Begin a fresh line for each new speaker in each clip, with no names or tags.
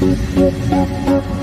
Good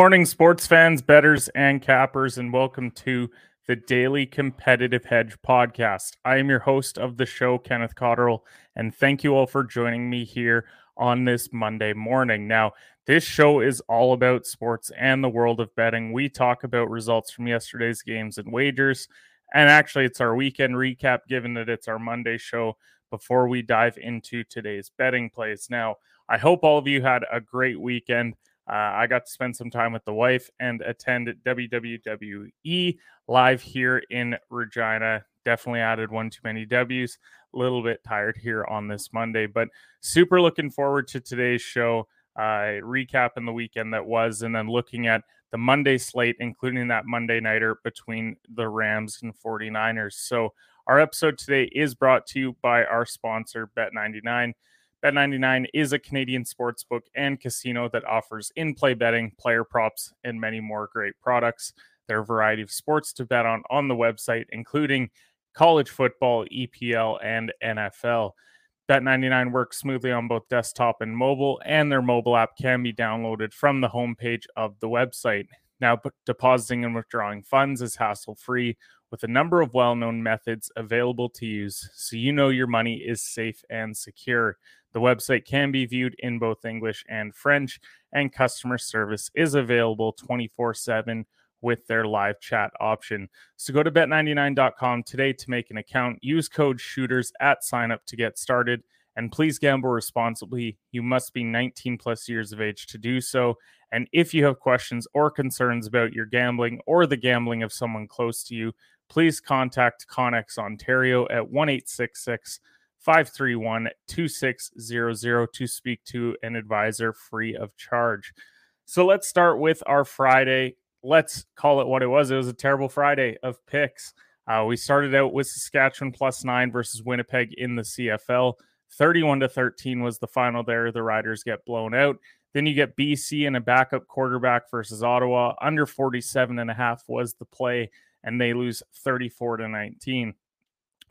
morning, sports fans, bettors, and cappers, and welcome to the Daily Competitive Hedge podcast. I am your host of the show, Kenneth Cotterill, and thank you all for joining me here on this Monday morning. Now, this show is all about sports and the world of betting. We talk about results from yesterday's games and wagers, and actually, it's our weekend recap, given that it's our Monday show before we dive into today's betting plays. Now, I hope all of you had a great weekend. Uh, I got to spend some time with the wife and attend WWE live here in Regina. Definitely added one too many W's. A little bit tired here on this Monday, but super looking forward to today's show. Uh, recapping the weekend that was, and then looking at the Monday slate, including that Monday nighter between the Rams and 49ers. So, our episode today is brought to you by our sponsor, Bet99. Bet99 is a Canadian sportsbook and casino that offers in play betting, player props, and many more great products. There are a variety of sports to bet on on the website, including college football, EPL, and NFL. Bet99 works smoothly on both desktop and mobile, and their mobile app can be downloaded from the homepage of the website. Now, depositing and withdrawing funds is hassle free with a number of well known methods available to use, so you know your money is safe and secure. The website can be viewed in both English and French, and customer service is available 24 7 with their live chat option. So go to bet99.com today to make an account. Use code shooters at sign up to get started. And please gamble responsibly. You must be 19 plus years of age to do so. And if you have questions or concerns about your gambling or the gambling of someone close to you, please contact Connex Ontario at 1 531 2600 to speak to an advisor free of charge. So let's start with our Friday. Let's call it what it was. It was a terrible Friday of picks. Uh, we started out with Saskatchewan plus nine versus Winnipeg in the CFL. 31 to 13 was the final there. The Riders get blown out. Then you get BC and a backup quarterback versus Ottawa. Under 47 and a half was the play, and they lose 34 to 19.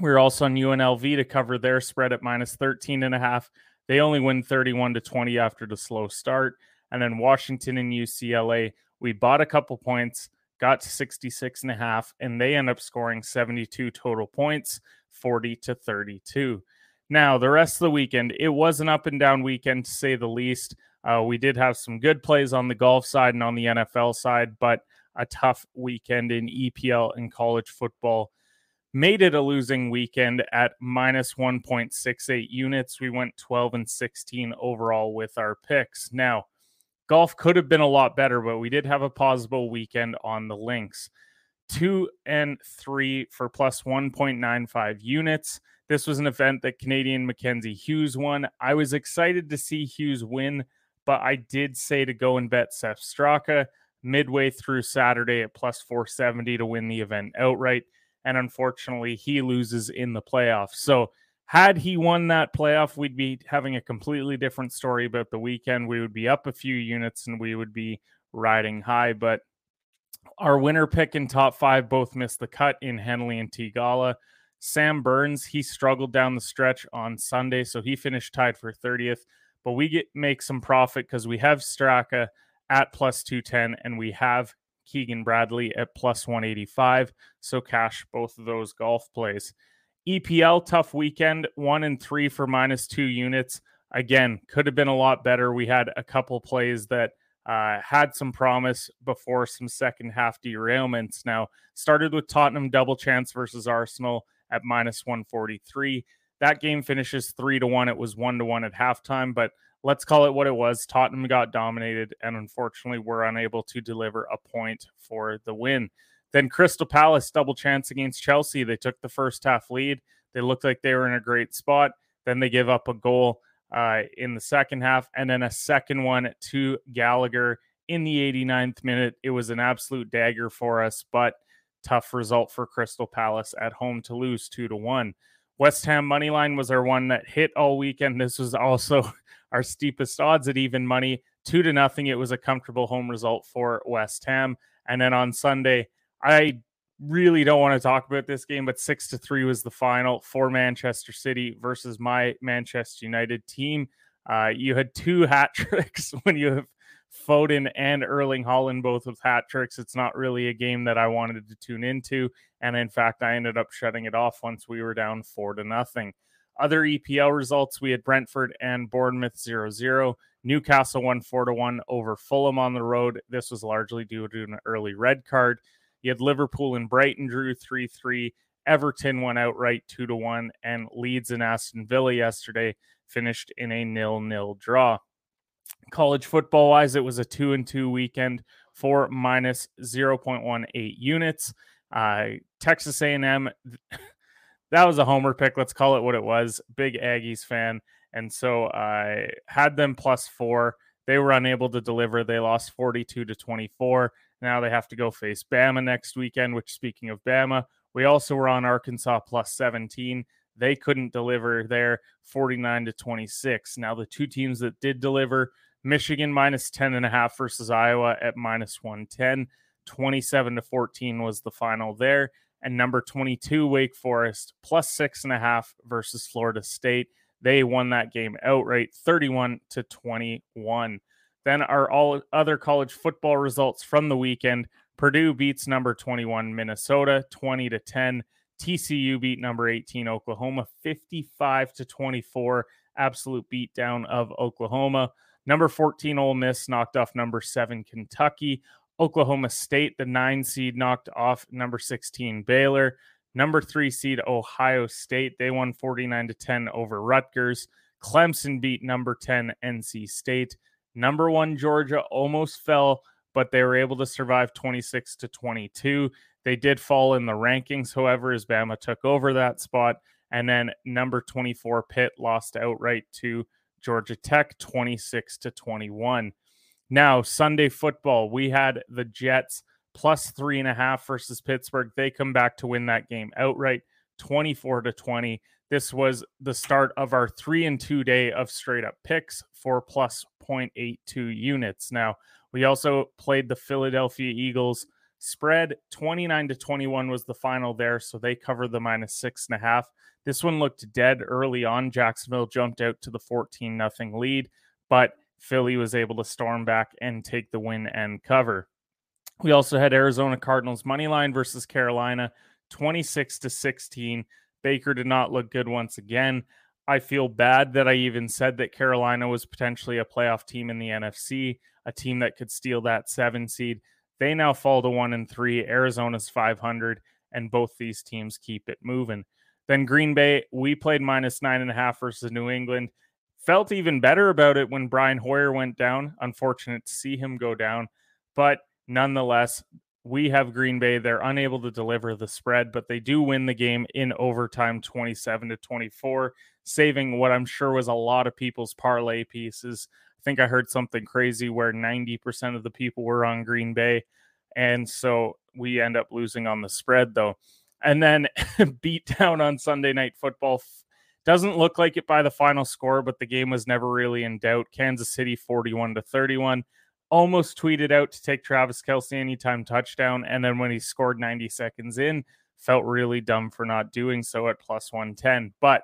We are also on UNLV to cover their spread at minus 13 and a half. They only win 31 to 20 after the slow start. And then Washington and UCLA, we bought a couple points, got to 66 and a half, and they end up scoring 72 total points, 40 to 32. Now, the rest of the weekend, it was an up and down weekend to say the least. Uh, we did have some good plays on the golf side and on the NFL side, but a tough weekend in EPL and college football made it a losing weekend at minus 1.68 units. We went 12 and 16 overall with our picks. Now, golf could have been a lot better, but we did have a possible weekend on the links. Two and three for plus 1.95 units. This was an event that Canadian Mackenzie Hughes won. I was excited to see Hughes win, but I did say to go and bet Sepp Straka midway through Saturday at plus 470 to win the event outright and unfortunately he loses in the playoffs. So had he won that playoff, we'd be having a completely different story about the weekend. We would be up a few units and we would be riding high. But our winner pick and top five both missed the cut in Henley and Theegala. Sam Burns, he struggled down the stretch on Sunday, so he finished tied for 30th. But we get make some profit because we have Straka at plus 210 and we have Keegan Bradley at plus 185. So cash both of those golf plays. EPL tough weekend, one and three for minus two units. Again, could have been a lot better. We had a couple plays that uh, had some promise before some second half derailments. Now, started with Tottenham double chance versus Arsenal at minus 143. That game finishes three to one. It was one to one at halftime, but let's call it what it was. Tottenham got dominated and unfortunately were unable to deliver a point for the win. Then Crystal Palace double chance against Chelsea. They took the first half lead. They looked like they were in a great spot. Then they give up a goal uh, in the second half, and then a second one to Gallagher in the 89th minute. It was an absolute dagger for us, but tough result for Crystal Palace at home to lose two to one. West Ham money line was our one that hit all weekend. This was also our steepest odds at even money, two to nothing. It was a comfortable home result for West Ham. And then on Sunday, I really don't want to talk about this game, but six to three was the final for Manchester City versus my Manchester United team. Uh, you had two hat tricks when you have Foden and Erling Haaland both with hat tricks. It's not really a game that I wanted to tune into, and in fact, I ended up shutting it off once we were down four to nothing. Other EPL results: we had Brentford and Bournemouth 0-0. Newcastle won four to one over Fulham on the road. This was largely due to an early red card. You had Liverpool and Brighton drew 3 3. Everton won outright 2 to 1. And Leeds and Aston Villa yesterday finished in a nil nil draw. College football wise, it was a 2 and 2 weekend for minus 0.18 units. Uh, Texas A&M, that was a homer pick. Let's call it what it was. Big Aggies fan. And so I had them plus four. They were unable to deliver. They lost 42 to 24. Now they have to go face Bama next weekend, which, speaking of Bama, we also were on Arkansas plus 17. They couldn't deliver there 49 to 26. Now, the two teams that did deliver Michigan minus 10 and a half versus Iowa at minus 110. 27 to 14 was the final there. And number 22, Wake Forest plus six and a half versus Florida State. They won that game outright 31 to 21. Then our all other college football results from the weekend. Purdue beats number 21 Minnesota 20 to 10. TCU beat number 18 Oklahoma 55 to 24. Absolute beatdown of Oklahoma. Number 14 Ole Miss knocked off number 7 Kentucky. Oklahoma State, the 9 seed knocked off number 16 Baylor. Number 3 seed Ohio State, they won 49 to 10 over Rutgers. Clemson beat number 10 NC State. Number one, Georgia almost fell, but they were able to survive 26 to 22. They did fall in the rankings, however, as Bama took over that spot. And then number 24, Pitt lost outright to Georgia Tech 26 to 21. Now, Sunday football, we had the Jets plus three and a half versus Pittsburgh. They come back to win that game outright 24 to 20. This was the start of our three and two day of straight up picks for plus 0.82 units. Now, we also played the Philadelphia Eagles spread 29 to 21 was the final there. So they covered the minus six and a half. This one looked dead early on. Jacksonville jumped out to the 14 nothing lead, but Philly was able to storm back and take the win and cover. We also had Arizona Cardinals money line versus Carolina 26 to 16. Baker did not look good once again. I feel bad that I even said that Carolina was potentially a playoff team in the NFC, a team that could steal that seven seed. They now fall to one and three. Arizona's 500, and both these teams keep it moving. Then Green Bay, we played minus nine and a half versus New England. Felt even better about it when Brian Hoyer went down. Unfortunate to see him go down, but nonetheless, we have Green Bay. They're unable to deliver the spread, but they do win the game in overtime 27 to 24, saving what I'm sure was a lot of people's parlay pieces. I think I heard something crazy where 90% of the people were on Green Bay. And so we end up losing on the spread, though. And then beat down on Sunday Night Football. Doesn't look like it by the final score, but the game was never really in doubt. Kansas City 41 to 31 almost tweeted out to take Travis Kelce anytime touchdown. And then when he scored 90 seconds in, felt really dumb for not doing so at plus 110. But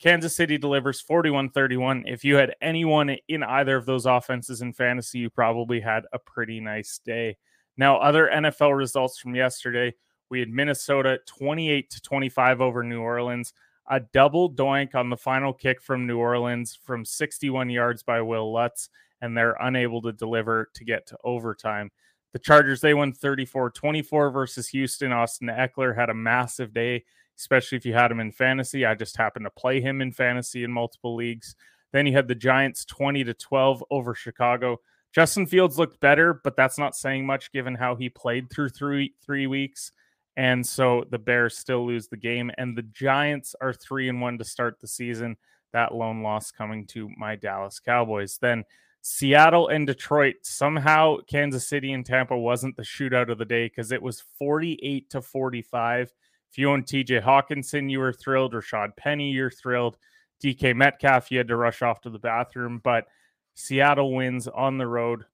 Kansas City delivers 41 31. If you had anyone in either of those offenses in fantasy, you probably had a pretty nice day. Now, other NFL results from yesterday we had Minnesota 28 to 25 over New Orleans. A double doink on the final kick from New Orleans from 61 yards by Wil Lutz and they're unable to deliver to get to overtime. The Chargers, they won 34 24 versus Houston. Austin Ekeler had a massive day, especially if you had him in fantasy. I just happened to play him in fantasy in multiple leagues. Then you had the Giants 20 to 12 over Chicago. Justin Fields looked better, but that's not saying much given how he played through three, three weeks. And so the Bears still lose the game. And the Giants are three and one to start the season. That lone loss coming to my Dallas Cowboys. Then Seattle and Detroit. Somehow Kansas City and Tampa wasn't the shootout of the day because it was 48 to 45. If you own TJ Hockenson, you were thrilled. Rashaad Penny, you're thrilled. DK Metcalf, you had to rush off to the bathroom. But Seattle wins on the road.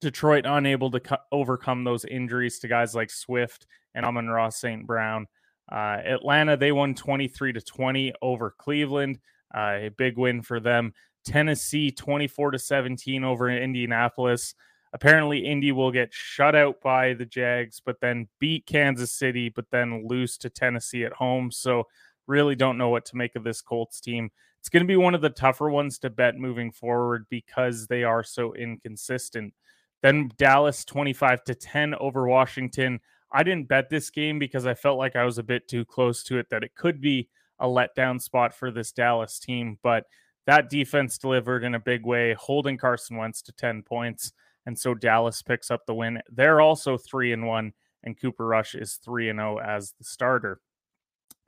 Detroit unable to co- overcome those injuries to guys like Swift and Amon-Ra St. Brown. Uh, Atlanta, they won 23 to 20 over Cleveland. Uh, a big win for them. Tennessee 24 to 17 over Indianapolis. Apparently, Indy will get shut out by the Jags, but then beat Kansas City, but then lose to Tennessee at home. So, really don't know what to make of this Colts team. It's going to be one of the tougher ones to bet moving forward because they are so inconsistent. Then Dallas 25 to 10 over Washington. I didn't bet this game because I felt like I was a bit too close to it that it could be a letdown spot for this Dallas team, but that defense delivered in a big way, holding Carson Wentz to 10 points. And so Dallas picks up the win. They're also 3 and 1 and Cooper Rush is 3 and 0 as the starter.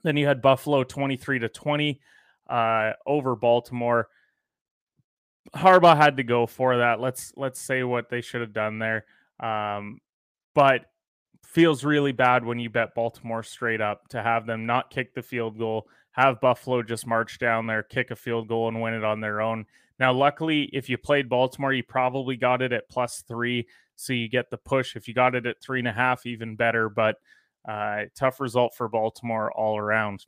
Then you had Buffalo 23 to 20 uh, over Baltimore. Harbaugh had to go for that. Let's let's say what they should have done there. Um, but feels really bad when you bet Baltimore straight up to have them not kick the field goal, have Buffalo just march down there, kick a field goal, and win it on their own. Now, luckily, if you played Baltimore, you probably got it at plus three, so you get the push. If you got it at three and a half, even better. But uh, tough result for Baltimore all around.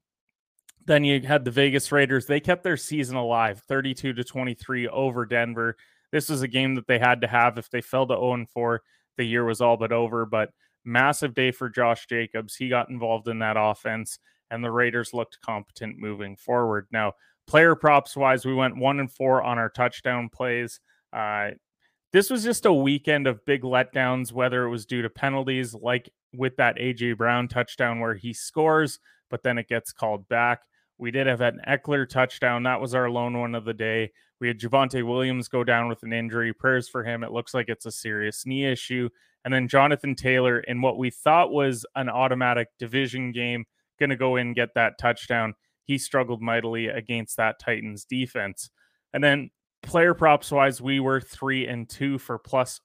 Then you had the Vegas Raiders. They kept their season alive, 32 to 23 over Denver. This was a game that they had to have. If they fell to 0 4, the year was all but over. But massive day for Josh Jacobs. He got involved in that offense, and the Raiders looked competent moving forward. Now, player props wise, we went one and four on our touchdown plays. Uh, this was just a weekend of big letdowns, whether it was due to penalties, like with that AJ Brown touchdown where he scores, but then it gets called back. We did have an Ekeler touchdown. That was our lone one of the day. We had Javonte Williams go down with an injury. Prayers for him. It looks like it's a serious knee issue. And then Jonathan Taylor in what we thought was an automatic division game, going to go in and get that touchdown. He struggled mightily against that Titans defense. And then player props wise, we were three and two for plus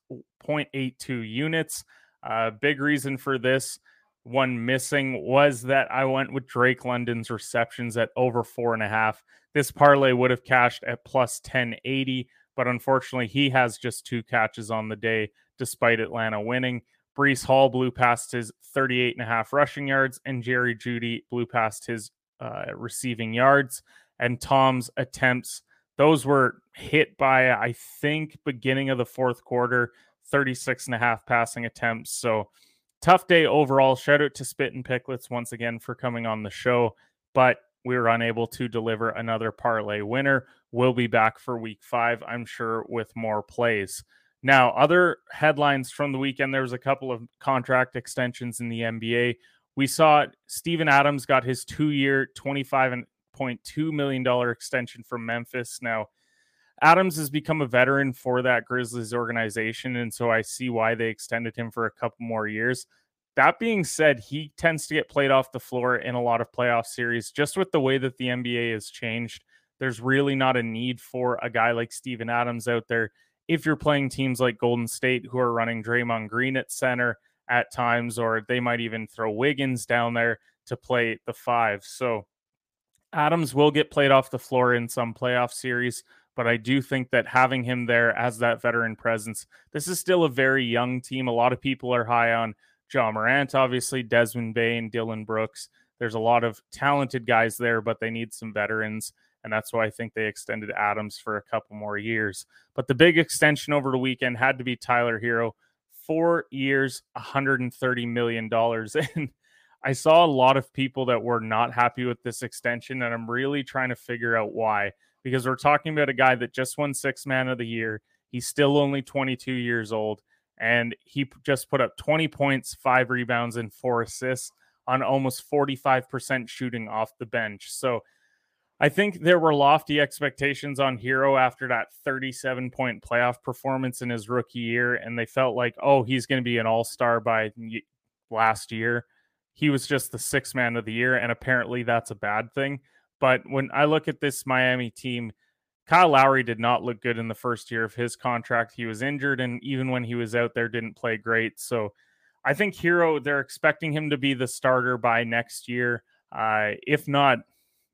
0.82 units. Uh, big reason for this one missing was that I went with Drake London's receptions at over four and a half. This parlay would have cashed at plus 1080, but unfortunately, he has just two catches on the day despite Atlanta winning. Breece Hall blew past his 38 and a half rushing yards, and Jerry Jeudy blew past his uh, receiving yards. And Tom's attempts, those were hit by, I think, beginning of the fourth quarter, 36 and a half passing attempts. So, tough day overall. Shout out to Spit and Picklets once again for coming on the show, but we were unable to deliver another parlay winner. We'll be back for week five, I'm sure, with more plays. Now, other headlines from the weekend there was a couple of contract extensions in the NBA. We saw Steven Adams got his two year, $25.2 million extension from Memphis. Now, Adams has become a veteran for that Grizzlies organization, and so I see why they extended him for a couple more years. That being said, he tends to get played off the floor in a lot of playoff series. Just with the way that the NBA has changed, there's really not a need for a guy like Steven Adams out there if you're playing teams like Golden State who are running Draymond Green at center at times, or they might even throw Wiggins down there to play the five. So Adams will get played off the floor in some playoff series, but I do think that having him there as that veteran presence, this is still a very young team. A lot of people are high on Ja Morant, obviously, Desmond Bane, Dillon Brooks. There's a lot of talented guys there, but they need some veterans. And that's why I think they extended Adams for a couple more years. But the big extension over the weekend had to be Tyler Herro. Four years, $130 million. And I saw a lot of people that were not happy with this extension. And I'm really trying to figure out why. Because we're talking about a guy that just won six man of the year. He's still only 22 years old. And he just put up 20 points, five rebounds, and four assists on almost 45% shooting off the bench. So I think there were lofty expectations on Herro after that 37 point playoff performance in his rookie year, and they felt like, oh, he's going to be an all star by last year. he was just the sixth man of the year, and apparently that's a bad thing. But when I look at this Miami team, Kyle Lowry did not look good in the first year of his contract. He was injured, and even when he was out there, didn't play great. So I think Herro, they're expecting him to be the starter by next year. Uh, if not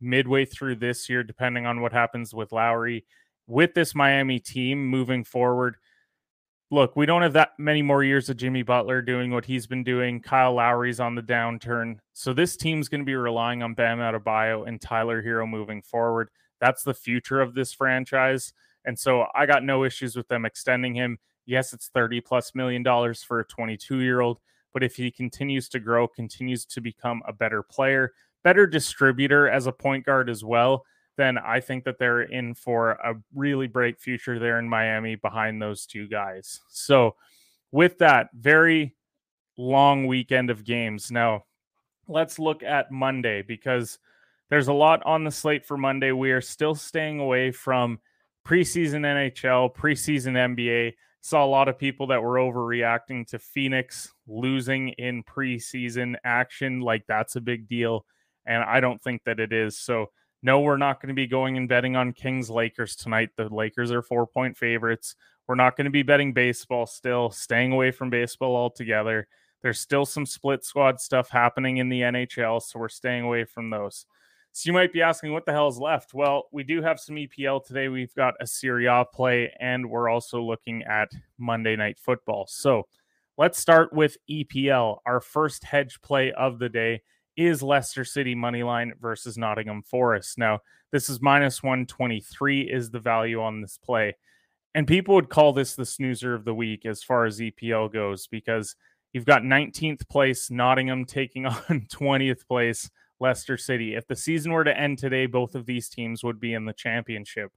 midway through this year, depending on what happens with Lowry. With this Miami team moving forward, look, we don't have that many more years of Jimmy Butler doing what he's been doing. Kyle Lowry's on the downturn. So this team's going to be relying on Bam Adebayo and Tyler Herro moving forward. That's the future of this franchise. And so I got no issues with them extending him. Yes, it's 30 plus million dollars for a 22 year old, but if he continues to grow, continues to become a better player, better distributor as a point guard as well, then I think that they're in for a really bright future there in Miami behind those two guys. So, with that, very long weekend of games. Now, let's look at Monday because there's a lot on the slate for Monday. We are still staying away from preseason NHL, preseason NBA. Saw a lot of people that were overreacting to Phoenix losing in preseason action. Like that's a big deal. And I don't think that it is. So, no, we're not going to be going and betting on Kings Lakers tonight. The Lakers are four point favorites. We're not going to be betting baseball still, staying away from baseball altogether. There's still some split squad stuff happening in the NHL, so we're staying away from those. So you might be asking, what the hell is left? Well, we do have some EPL today. We've got a Serie A play, and we're also looking at Monday Night Football. So let's start with EPL, our first hedge play of the day is Leicester City money line versus Nottingham Forest. Now, this is minus 123 is the value on this play. And people would call this the snoozer of the week as far as EPL goes because you've got 19th place Nottingham taking on 20th place Leicester City. If the season were to end today, both of these teams would be in the championship.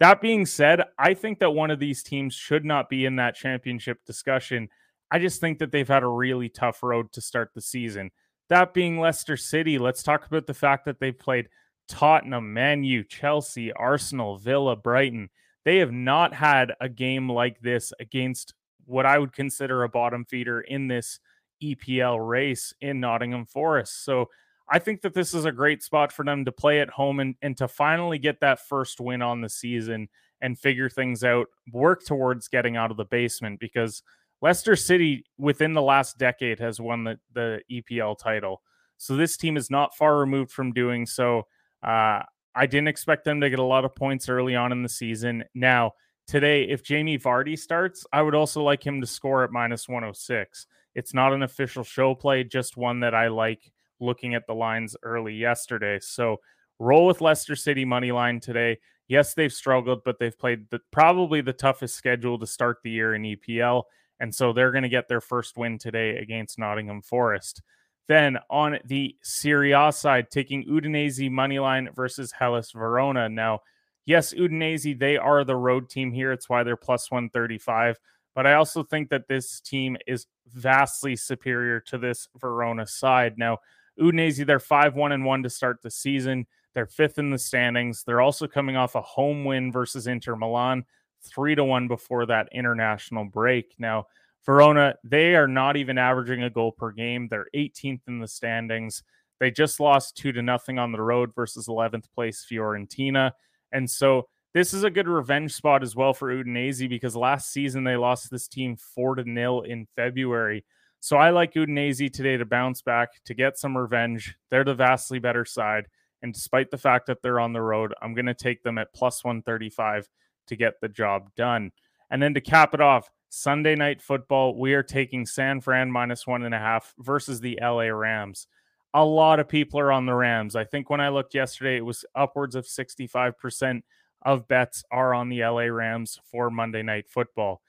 That being said, I think that one of these teams should not be in that championship discussion. I just think that they've had a really tough road to start the season. That being Leicester City, let's talk about the fact that they played Tottenham, Man U, Chelsea, Arsenal, Villa, Brighton. They have not had a game like this against what I would consider a bottom feeder in this EPL race in Nottingham Forest. So I think that this is a great spot for them to play at home and, and to finally get that first win on the season and figure things out, work towards getting out of the basement because – Leicester City within the last decade has won the, the EPL title. So this team is not far removed from doing so. Uh, I didn't expect them to get a lot of points early on in the season. Now, today, if Jamie Vardy starts, I would also like him to score at minus 106. It's not an official show play, just one that I like looking at the lines early yesterday. So roll with Leicester City money line today. Yes, they've struggled, but they've played the, probably the toughest schedule to start the year in EPL. And so they're going to get their first win today against Nottingham Forest. Then on the Serie A side, taking Udinese money line versus Hellas Verona. Now, yes, Udinese, they are the road team here. It's why they're plus 135. But I also think that this team is vastly superior to this Verona side. Now, Udinese, they're 5 1 and 1 to start the season. They're fifth in the standings. They're also coming off a home win versus Inter Milan three to one before that international break. Now, Verona, they are not even averaging a goal per game. They're 18th in the standings. They just lost two to nothing on the road versus 11th place Fiorentina. And so this is a good revenge spot as well for Udinese because last season they lost this team four to nil in February. So I like Udinese today to bounce back to get some revenge. They're the vastly better side. And despite the fact that they're on the road, I'm going to take them at plus 135 to get the job done. And then to cap it off, Sunday night football, we are taking San Fran minus one and a half versus the LA Rams. A lot of people are on the Rams. I think when I looked yesterday, it was upwards of 65% of bets are on the LA Rams for Monday night football.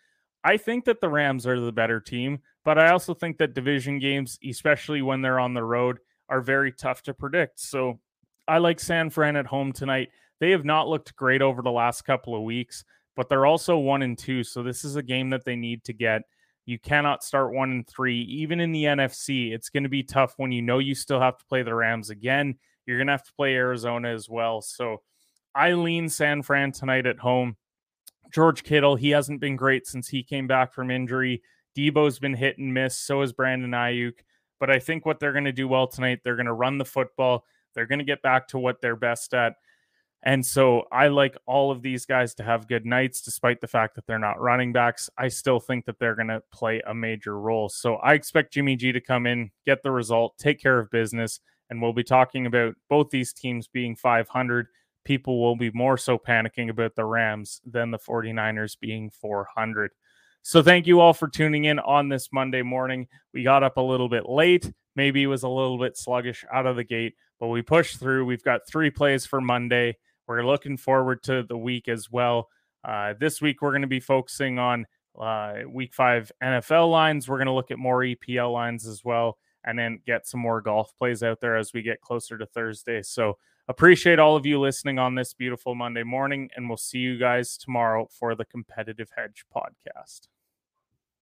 I think that the Rams are the better team, but I also think that division games, especially when they're on the road, are very tough to predict. So I like San Fran at home tonight. They have not looked great over the last couple of weeks, but they're also one and two. So this is a game that they need to get. You cannot start one and three. Even in the NFC, it's going to be tough when you know you still have to play the Rams again. You're going to have to play Arizona as well. So I lean San Fran tonight at home. George Kittle, he hasn't been great since he came back from injury. Deebo's been hit and miss. So has Brandon Aiyuk. But I think what they're going to do well tonight, they're going to run the football. They're going to get back to what they're best at. And so I like all of these guys to have good nights, despite the fact that they're not running backs. I still think that they're going to play a major role. So I expect Jimmy G to come in, get the result, take care of business. And we'll be talking about both these teams being 500. People will be more so panicking about the Rams than the 49ers being 400. So thank you all for tuning in on this Monday morning. We got up a little bit late. Maybe it was a little bit sluggish out of the gate, but we pushed through. We've got three plays for Monday. We're looking forward to the week as well. Uh, this week, we're going to be focusing on uh, week five NFL lines. We're going to look at more EPL lines as well, and then get some more golf plays out there as we get closer to Thursday. So, appreciate all of you listening on this beautiful Monday morning, and we'll see you guys tomorrow for the Competitive Hedge podcast.